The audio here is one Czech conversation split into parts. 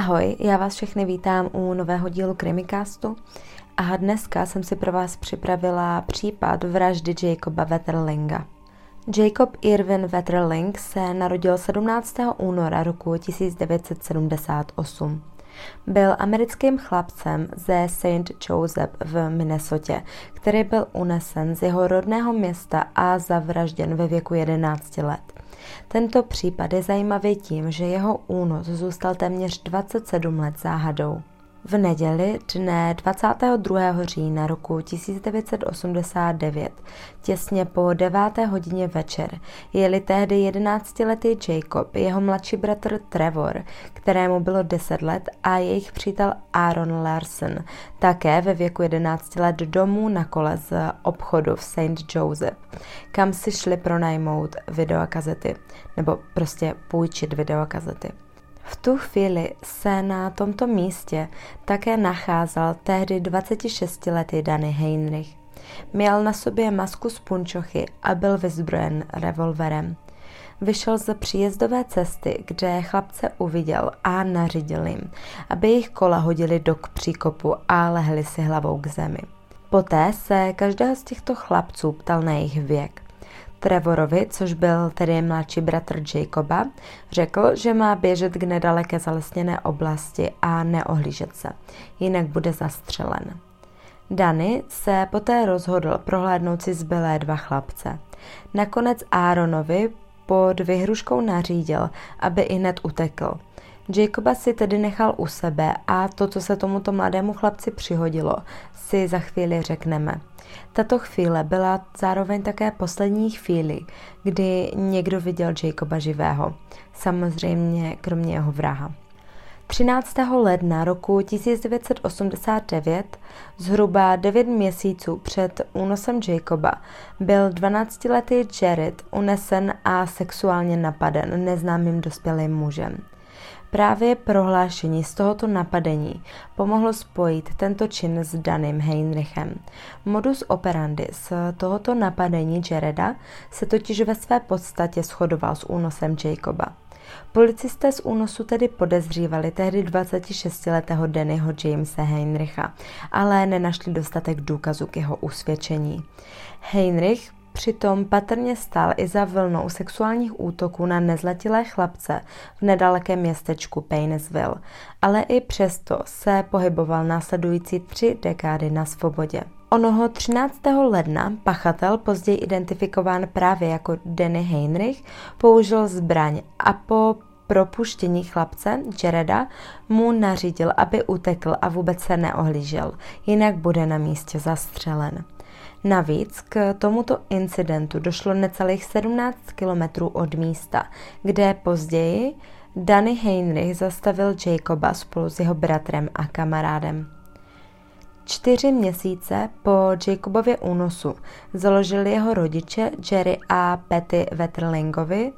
Ahoj, já vás všechny vítám u nového dílu Krimicastu a dneska jsem si pro vás připravila případ vraždy Jacoba Wetterlinga. Jacob Irvin Wetterling se narodil 17. února roku 1978. Byl americkým chlapcem ze St. Joseph v Minnesotě, který byl unesen z jeho rodného města a zavražděn ve věku 11 let. Tento případ je zajímavý tím, že jeho únos zůstal téměř 27 let záhadou. V neděli dne 22. října roku 1989, těsně po 9. hodině večer, jeli tehdy 11-letý Jacob, jeho mladší bratr Trevor, kterému bylo 10 let, a jejich přítel Aaron Larson, také ve věku 11 let domů na kole z obchodu v St. Joseph, kam si šli pronajmout videokazety, nebo prostě půjčit videokazety. V tu chvíli se na tomto místě také nacházel tehdy 26-letý Danny Heinrich. Měl na sobě masku z punčochy a byl vyzbrojen revolverem. Vyšel ze příjezdové cesty, kde chlapce uviděl a nařídil jim, aby jejich kola hodili do příkopu a lehli si hlavou k zemi. Poté se každého z těchto chlapců ptal na jejich věk. Trevorovi, což byl tedy mladší bratr Jacoba, řekl, že má běžet k nedaleké zalesněné oblasti a neohlížet se, jinak bude zastřelen. Danny se poté rozhodl prohlédnout si zbylé dva chlapce. Nakonec Aaronovi pod vyhruškou nařídil, aby i hned utekl. Jacoba si tedy nechal u sebe a to, co se tomuto mladému chlapci přihodilo, si za chvíli řekneme. Tato chvíle byla zároveň také poslední chvíli, kdy někdo viděl Jacoba živého. Samozřejmě kromě jeho vraha. 13. ledna roku 1989, zhruba 9 měsíců před únosem Jacoba, byl 12-letý Jared unesen a sexuálně napaden neznámým dospělým mužem. Právě prohlášení z tohoto napadení pomohlo spojit tento čin s daným Heinrichem. Modus operandi z tohoto napadení Jareda se totiž ve své podstatě shodoval s únosem Jacoba. Policisté z únosu tedy podezřívali tehdy 26-letého Dennyho Jamesa Heinricha, ale nenašli dostatek důkazů k jeho usvědčení. Heinrich Přitom patrně stál i za vlnou sexuálních útoků na nezletilé chlapce v nedalekém městečku Paynesville, ale i přesto se pohyboval následující tři dekády na svobodě. Onoho 13. ledna pachatel, později identifikován právě jako Danny Heinrich, použil zbraň a po propuštění chlapce, Jareda, mu nařídil, aby utekl a vůbec se neohlížel, jinak bude na místě zastřelen. Navíc k tomuto incidentu došlo necelých 17 kilometrů od místa, kde později Danny Heinrich zastavil Jacoba spolu s jeho bratrem a kamarádem. Čtyři měsíce po Jacobově únosu založili jeho rodiče Jerry a Patty Wetterlingovi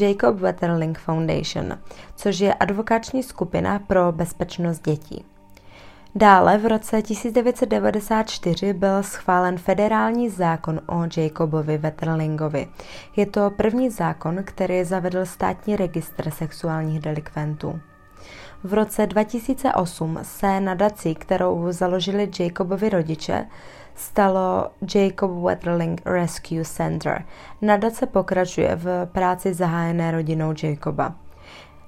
Jacob Wetterling Foundation, což je advokační skupina pro bezpečnost dětí. Dále v roce 1994 byl schválen federální zákon o Jacobovi Wetterlingovi. Je to první zákon, který zavedl státní registr sexuálních delikventů. V roce 2008 se nadací, kterou založili Jacobovi rodiče, stalo Jacob Wetterling Rescue Center. Nadace pokračuje v práci zahájené rodinou Jacoba.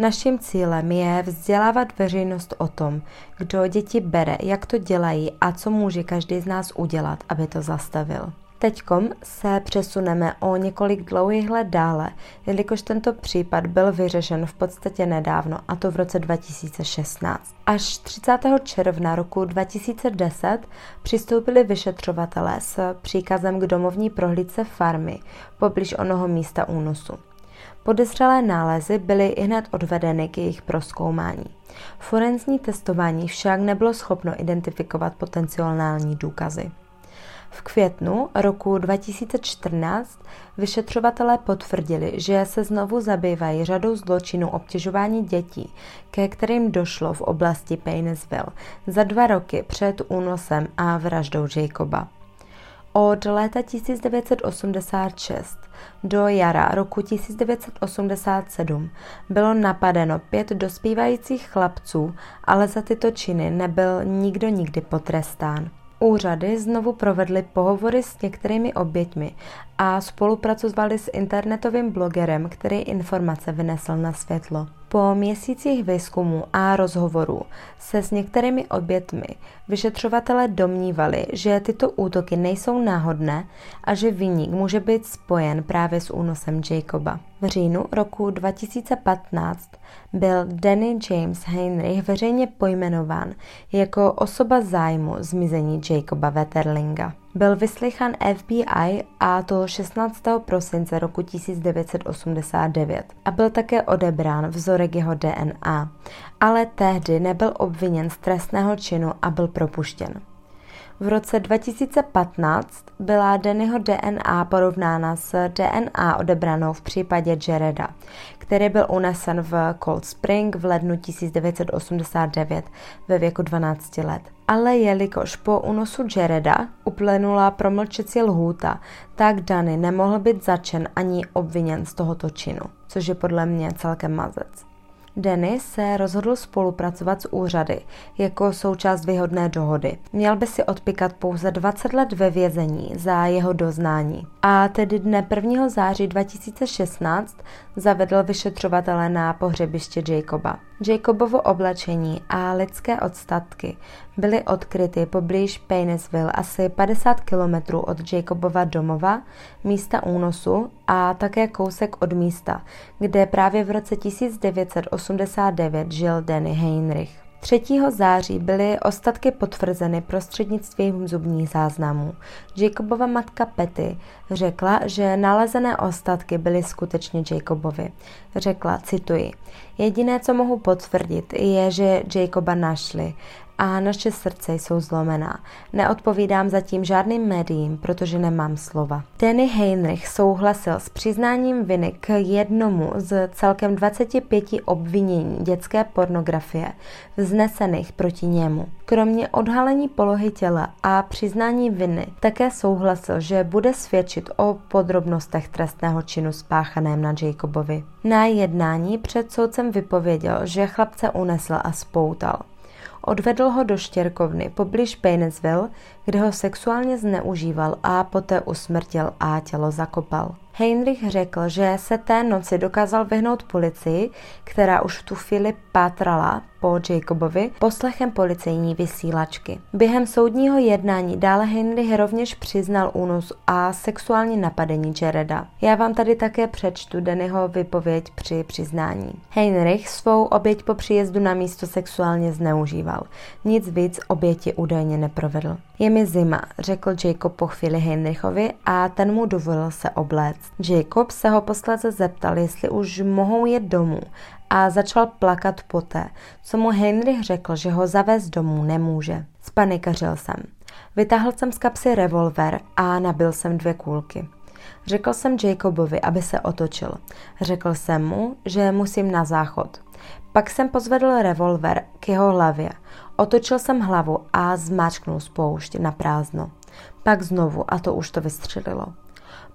Naším cílem je vzdělávat veřejnost o tom, kdo děti bere, jak to dělají a co může každý z nás udělat, aby to zastavil. Teďkom se přesuneme o několik dlouhých let dále, jelikož tento případ byl vyřešen v podstatě nedávno, a to v roce 2016. Až 30. června roku 2010 přistoupili vyšetřovatelé s příkazem k domovní prohlídce farmy poblíž onoho místa únosu. Podezřelé nálezy byly i hned odvedeny k jejich proskoumání. Forenzní testování však nebylo schopno identifikovat potenciální důkazy. V květnu roku 2014 vyšetřovatelé potvrdili, že se znovu zabývají řadou zločinů obtěžování dětí, ke kterým došlo v oblasti Paynesville za dva roky před únosem a vraždou Jacoba. Od léta 1986 do jara roku 1987 bylo napadeno pět dospívajících chlapců, ale za tyto činy nebyl nikdo nikdy potrestán. Úřady znovu provedly pohovory s některými oběťmi a spolupracovali s internetovým blogerem, který informace vynesl na světlo. Po měsících výzkumu a rozhovorů se s některými obětmi vyšetřovatele domnívali, že tyto útoky nejsou náhodné a že viník může být spojen právě s únosem Jacoba. V říjnu roku 2015 byl Danny James Heinrich veřejně pojmenován jako osoba zájmu zmizení Jacoba Wetterlinga. Byl vyslychan FBI a to 16. prosince roku 1989 a byl také odebrán vzorek jeho DNA, ale tehdy nebyl obviněn z trestného činu a byl propuštěn. V roce 2015 byla Dannyho DNA porovnána s DNA odebranou v případě Jareda, který byl unesen v Cold Spring v lednu 1989 ve věku 12 let. Ale jelikož po unosu Jareda uplynula promlčecí lhůta, tak Danny nemohl být začen ani obviněn z tohoto činu, což je podle mě celkem mazec. Denis se rozhodl spolupracovat s úřady jako součást výhodné dohody. Měl by si odpikat pouze 20 let ve vězení za jeho doznání. A tedy dne 1. září 2016 zavedl vyšetřovatele na pohřebiště Jacoba. Jacobovo oblečení a lidské odstatky byly odkryty poblíž Paynesville asi 50 km od Jacobova domova, místa únosu a také kousek od místa, kde právě v roce 1989 žil Danny Heinrich. 3. září byly ostatky potvrzeny prostřednictvím zubních záznamů. Jacobova matka Petty řekla, že nalezené ostatky byly skutečně Jacobovi. Řekla, cituji, jediné, co mohu potvrdit, je, že Jacoba našli a naše srdce jsou zlomená. Neodpovídám zatím žádným médiím, protože nemám slova. Danny Heinrich souhlasil s přiznáním viny k jednomu z celkem 25 obvinění dětské pornografie vznesených proti němu. Kromě odhalení polohy těla a přiznání viny také souhlasil, že bude svědčit o podrobnostech trestného činu spáchaném na Jacobovi. Na jednání před soudcem vypověděl, že chlapce unesl a spoutal. Odvedl ho do štěrkovny poblíž Paynesville, kde ho sexuálně zneužíval a poté usmrtil a tělo zakopal. Heinrich řekl, že se té noci dokázal vyhnout policii, která už v tu chvíli pátrala po Jacobovi poslechem policejní vysílačky. Během soudního jednání dále Heinrich rovněž přiznal únos a sexuální napadení Jareda. Já vám tady také přečtu Dennyho vypověď při přiznání. Heinrich svou oběť po příjezdu na místo sexuálně zneužíval. Nic víc oběti údajně neprovedl. Je mi zima, řekl Jacob po chvíli Heinrichovi a ten mu dovolil se obléct. Jacob se ho posledce zeptal, jestli už mohou jet domů a začal plakat poté, co mu Heinrich řekl, že ho zavést domů nemůže. Spanikařil jsem. Vytáhl jsem z kapsy revolver a nabil jsem dvě kůlky. Řekl jsem Jacobovi, aby se otočil. Řekl jsem mu, že musím na záchod. Pak jsem pozvedl revolver k jeho hlavě. Otočil jsem hlavu a zmáčknul spoušť na prázdno. Pak znovu a to už to vystřelilo.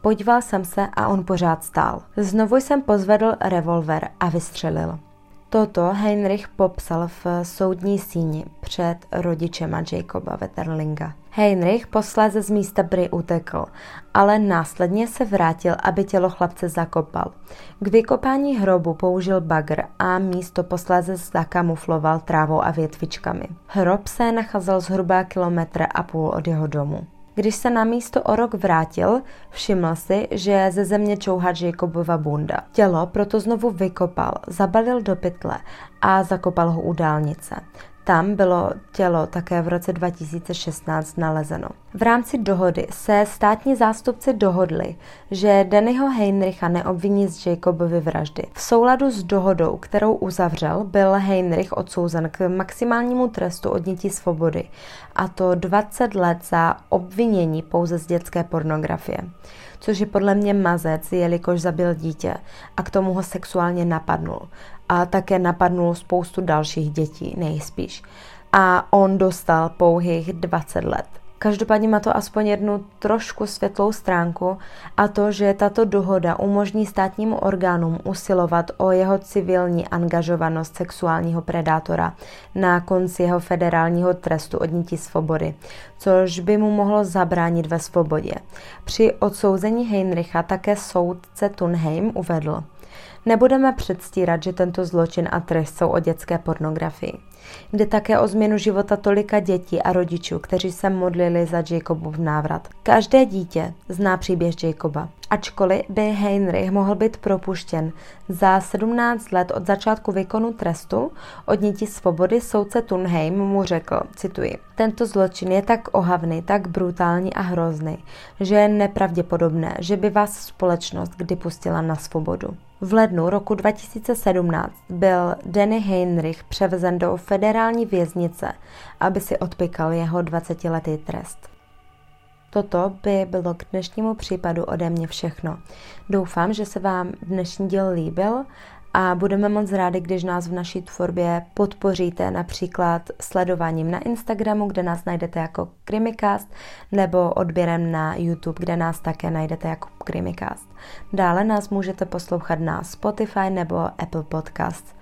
Podíval jsem se a on pořád stál. Znovu jsem pozvedl revolver a vystřelil. Toto Heinrich popsal v soudní síni před rodičema Jacoba Wetterlinga. Heinrich posléze z místa Bry utekl, ale následně se vrátil, aby tělo chlapce zakopal. K vykopání hrobu použil bagr a místo posléze zakamufloval trávou a větvičkami. Hrob se nacházel zhruba kilometr a půl od jeho domu. Když se na místo o rok vrátil, všiml si, že ze země čouhá Jacobova bunda. Tělo proto znovu vykopal, zabalil do pytle a zakopal ho u dálnice. Tam bylo tělo také v roce 2016 nalezeno. V rámci dohody se státní zástupci dohodli, že Dannyho Heinricha neobviní z Jacobovy vraždy. V souladu s dohodou, kterou uzavřel, byl Heinrich odsouzen k maximálnímu trestu odnětí svobody, a to 20 let za obvinění pouze z dětské pornografie což je podle mě mazec, jelikož zabil dítě a k tomu ho sexuálně napadnul. A také napadnul spoustu dalších dětí, nejspíš. A on dostal pouhých 20 let. Každopádně má to aspoň jednu trošku světlou stránku a to, že tato dohoda umožní státnímu orgánům usilovat o jeho civilní angažovanost sexuálního predátora na konci jeho federálního trestu odnětí svobody, což by mu mohlo zabránit ve svobodě. Při odsouzení Heinricha také soudce Tunheim uvedl, Nebudeme předstírat, že tento zločin a trest jsou o dětské pornografii. Jde také o změnu života tolika dětí a rodičů, kteří se modlili za Jacobův návrat. Každé dítě zná příběh Jacoba. Ačkoliv by Heinrich mohl být propuštěn za 17 let od začátku výkonu trestu, odnětí svobody soudce Tunheim mu řekl, cituji, tento zločin je tak ohavný, tak brutální a hrozný, že je nepravděpodobné, že by vás společnost kdy pustila na svobodu. V lednu roku 2017 byl Danny Heinrich převezen do federální věznice, aby si odpykal jeho 20-letý trest. Toto by bylo k dnešnímu případu ode mě všechno. Doufám, že se vám dnešní díl líbil a budeme moc rádi, když nás v naší tvorbě podpoříte například sledováním na Instagramu, kde nás najdete jako Krimikast, nebo odběrem na YouTube, kde nás také najdete jako Krimikast. Dále nás můžete poslouchat na Spotify nebo Apple Podcast.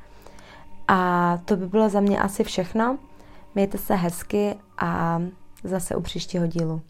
A to by bylo za mě asi všechno. Mějte se hezky a zase u příštího dílu.